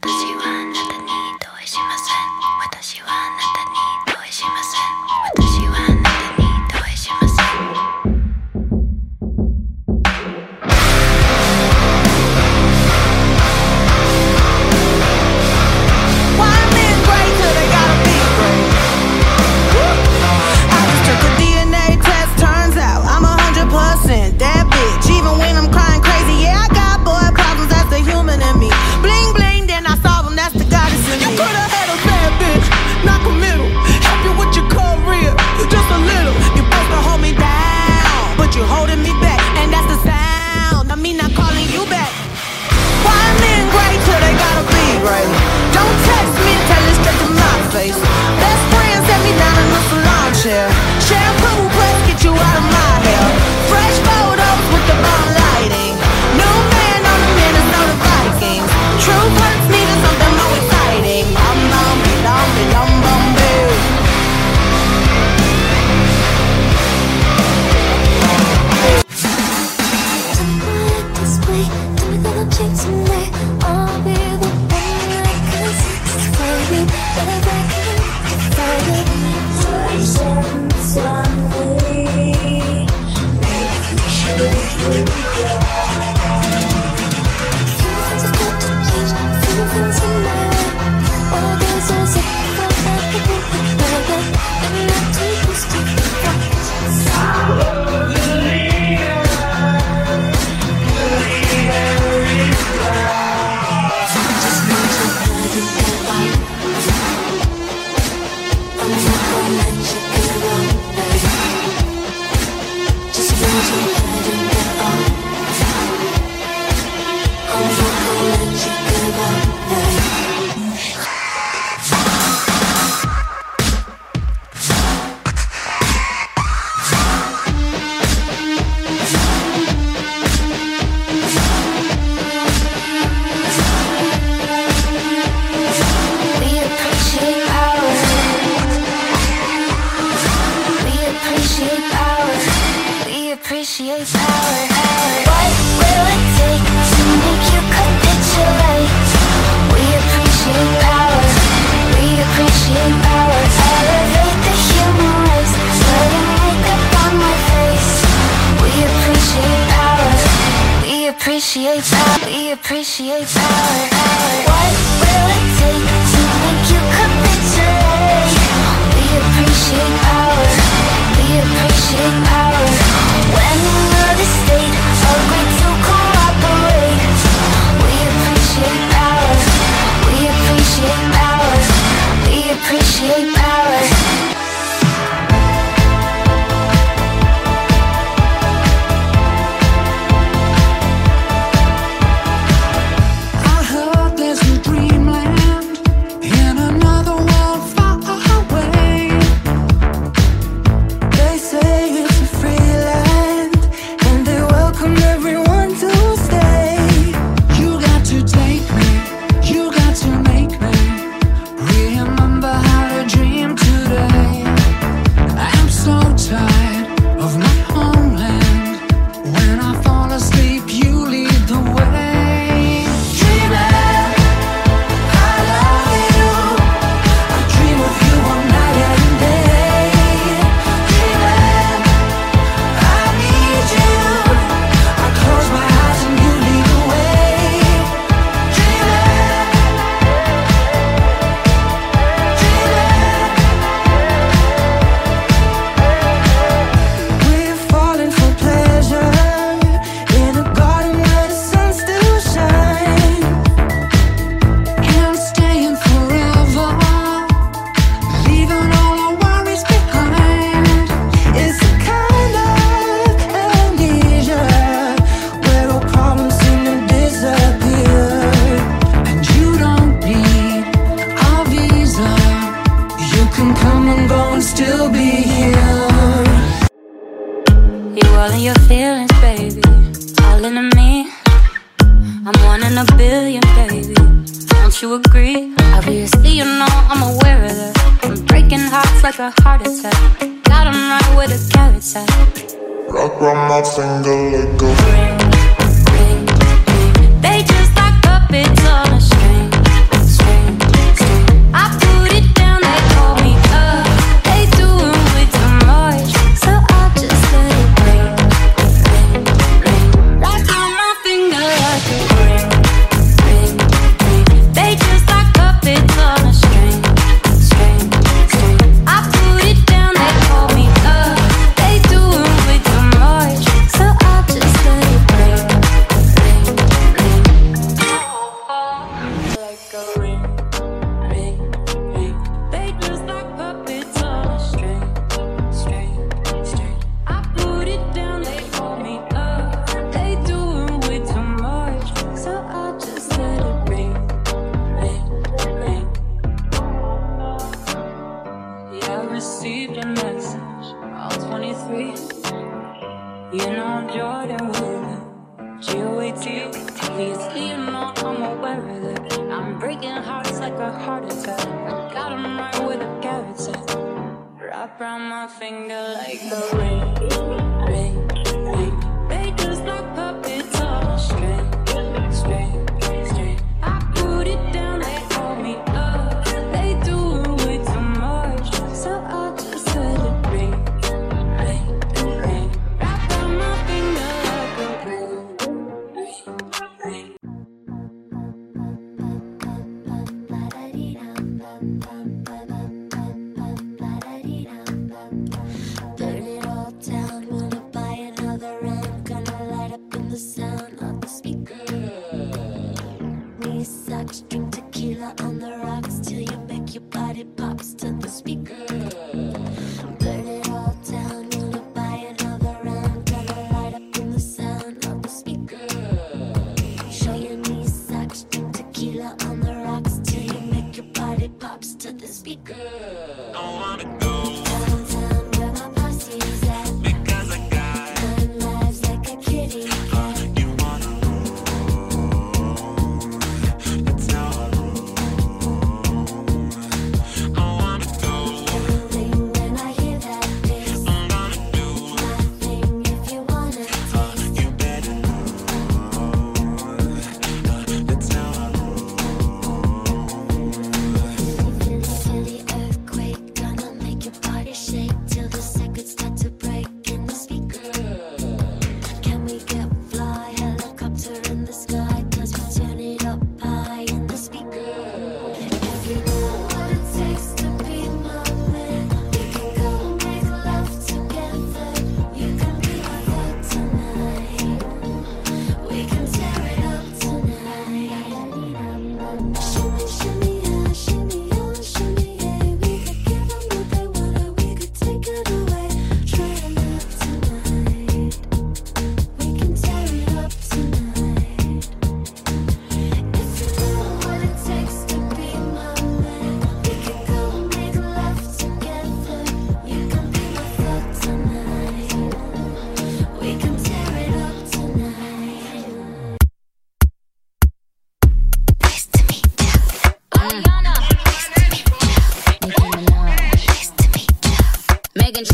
Cause you one. like a heart attack. Got him right where the carrots at. Rock around my finger like a ring, ring, ring. They just like puppets on a around my finger like ring, ring,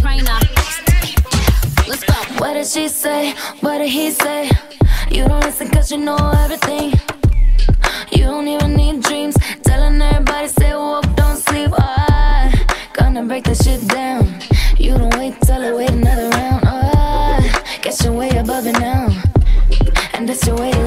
Meghan Trainor. Let's go. What did she say? What did he say? You don't listen cause you know everything. You don't even need dreams. Telling everybody, say, whoop, don't sleep. Ah, gonna break that shit down. You don't wait till I wait another round. Ah, guess you're way above it now. And that's your way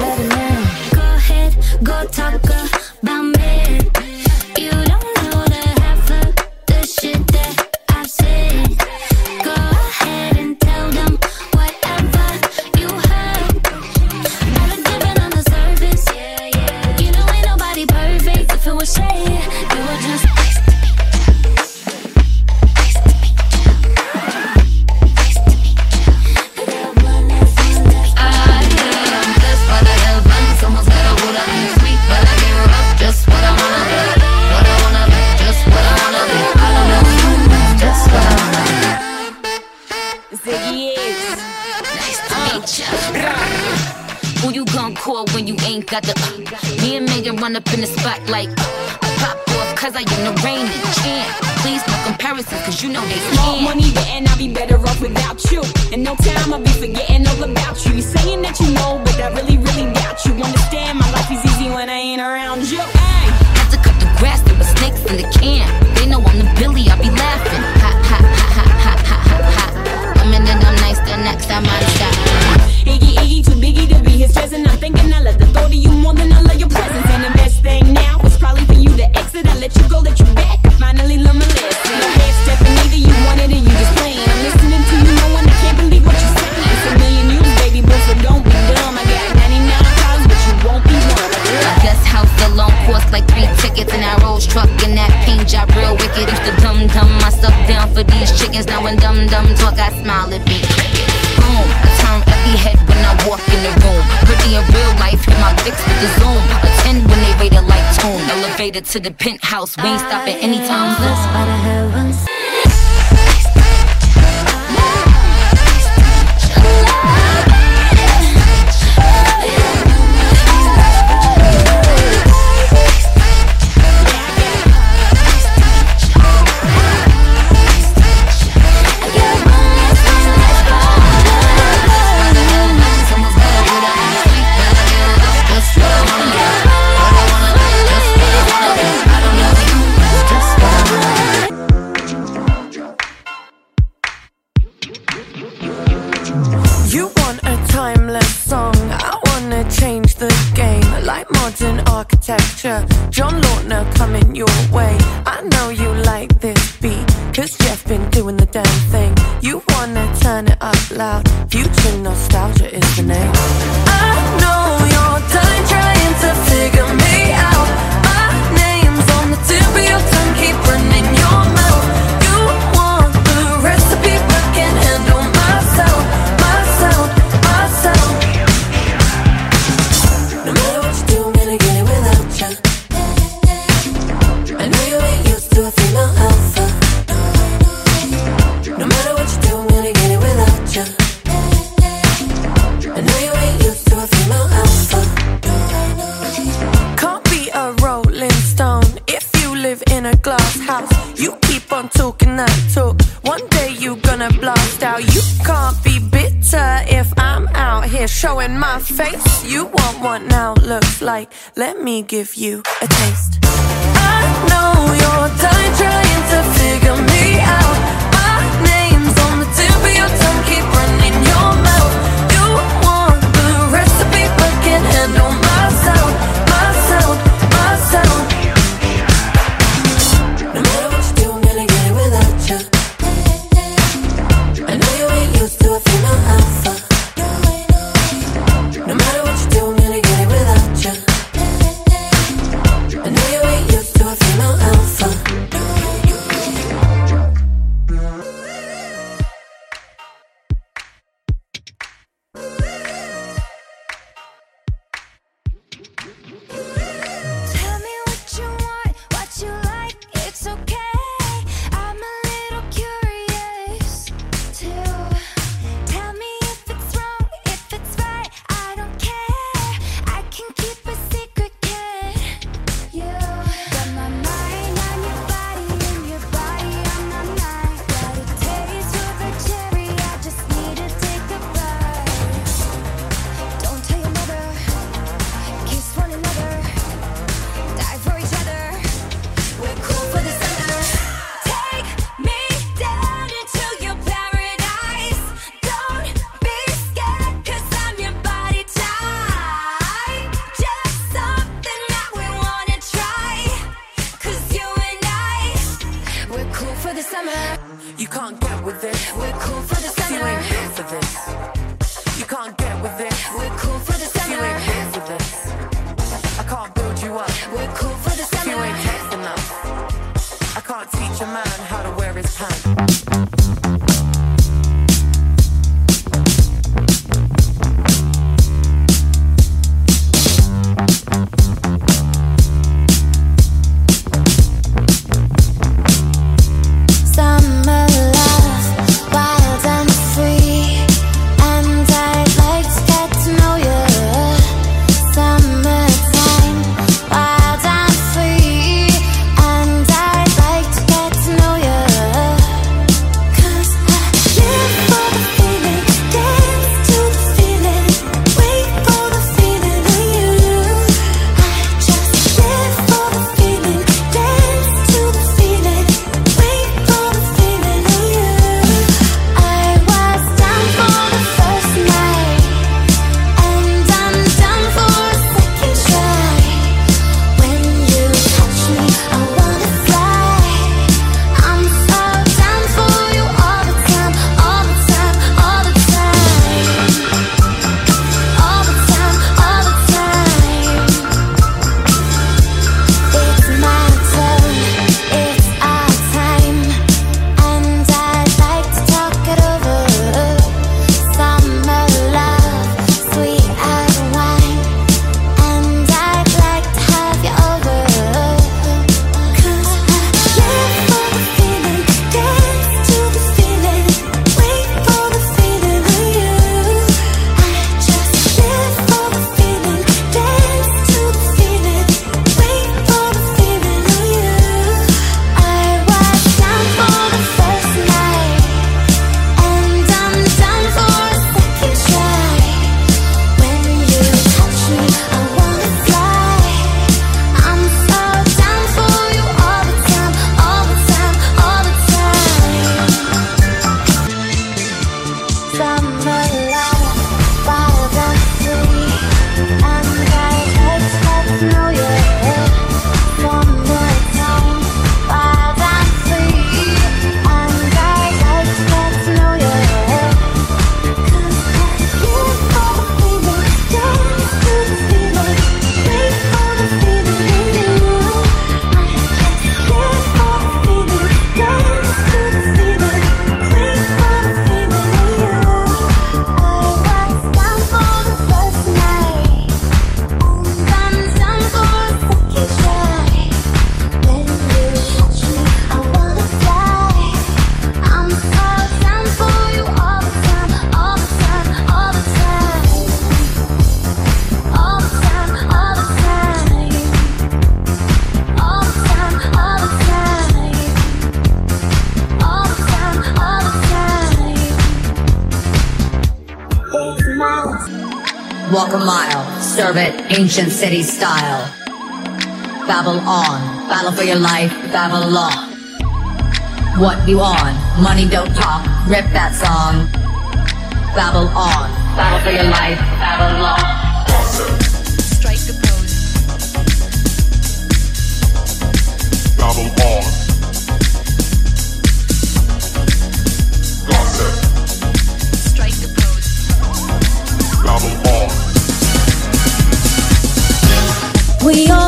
got the uh, Me and Meghan run up in the spotlight uh, I pop off cause I am the reigning champ Please no comparisons cause you know they can't money, yeah, and I'll be better off without you. In no time, I'll be forgetting all about you. You saying that you know, but I really, really doubt you. Understand, my life is easy when I ain't around you. Hey. Had to cut the grass, there were snakes in the camp They know I'm the Billy, I be laughing Ha ha ha ha ha ha ha ha I'm in it, I'm nice, the next time I stop Iggy, Iggy, too biggie this. I'm thinking I love the thought of you more than I love your presence. And the best thing now is probably for you to exit. I let you go, let you back. Finally learned my lesson. I can't in either you wanted or you just playing. I'm listening to you, knowing I can't believe what you're saying. It's a million you, baby boo, so don't be dumb. I got 99 problems, but you won't be one. I guess house long cost like three tickets and our Rolls truck and that paint job real wicked. Used to dumb dumb myself down for these chickens. Now when dumb dumb talk, I smile at me. Boom. Pretty head when I walk in the room. Pretty in real life, hit my fix with the zoom. Attend when they rate a light tune. Elevated to the penthouse, we ain't stopping anytime soon. like modern architecture. John Lautner coming your way. I know you like this beat, cause Jeff been doing the damn thing. You wanna turn it up loud. showing my face. You want what now looks like. Let me give you a taste. I know you're done trying to figure me out. walk a mile, serve it ancient city style. Babble on, battle for your life, babble on. What you on? Money don't talk, rip that song. Babble on, battle for your life, babble on. Strike the pose. Babble on. We all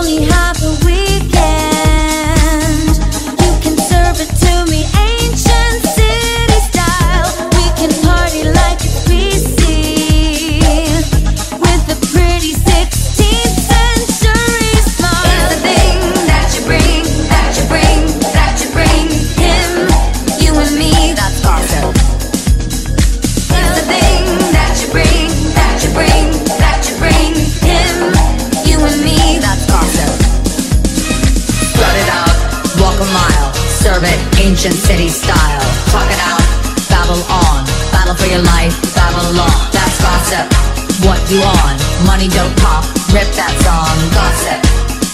you on. Money don't pop, rip that song. Gossip,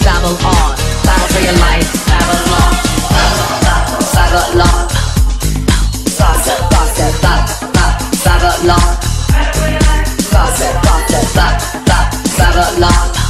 babble on. Battle for your life, babble on. Babble on. Gossip, gossip, babble on. Gossip, gossip, babble on.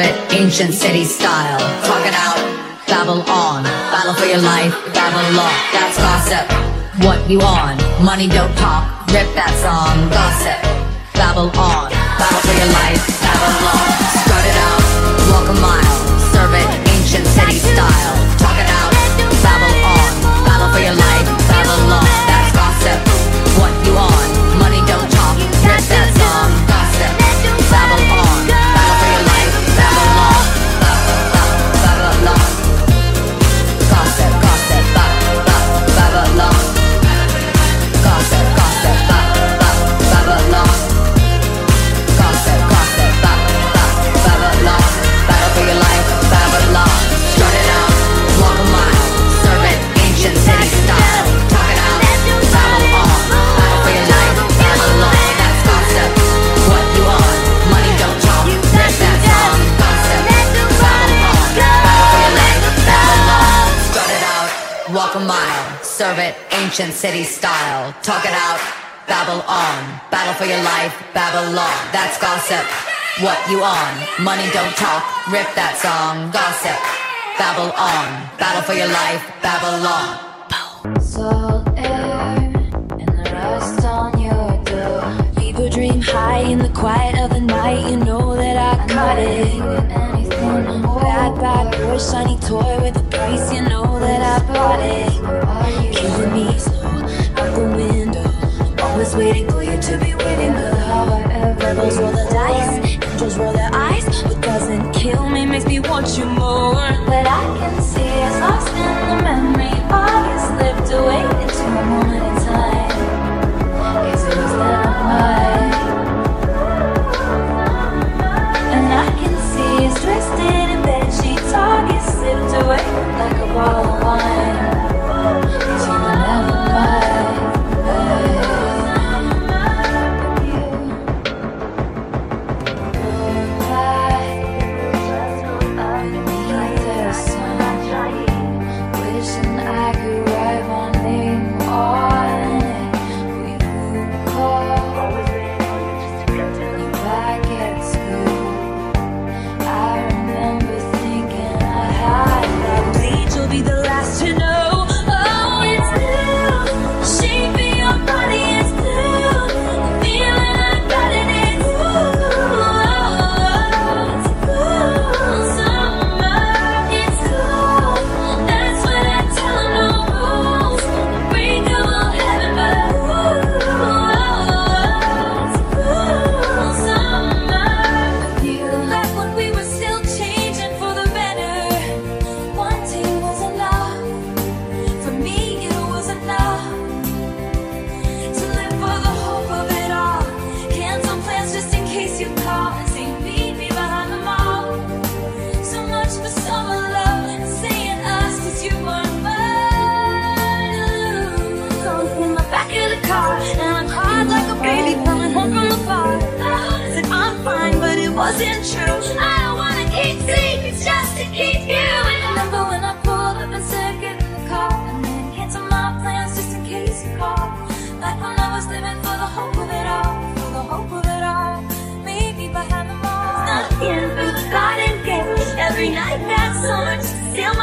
it, ancient city style. Talk it out, babble on. Battle for your life, babble on. That's gossip. What you on? Money don't talk. Rip that song. Gossip. Babble on. Battle for your life, babble on. Start it out, walk a mile. Serve it, ancient city style. it ancient city style. Talk it out, babble on. Battle for your life, Babylon. That's gossip. What you on? Money don't talk. Rip that song. Gossip. Babble on. Battle for your life, Babylon. Salt air and the rust on your door. Leave dream high in the quiet of the night. You know that I caught it. Anything bad, bad boy, shiny toy with a price. You know that I bought it. Killing me slow, out the window. Always waiting for you to be waiting, but however. Rebels roll the dice, angels roll their eyes. What doesn't kill me makes me want you more. But I can see is lost in the memory. I is slipped away into a moment. so much, still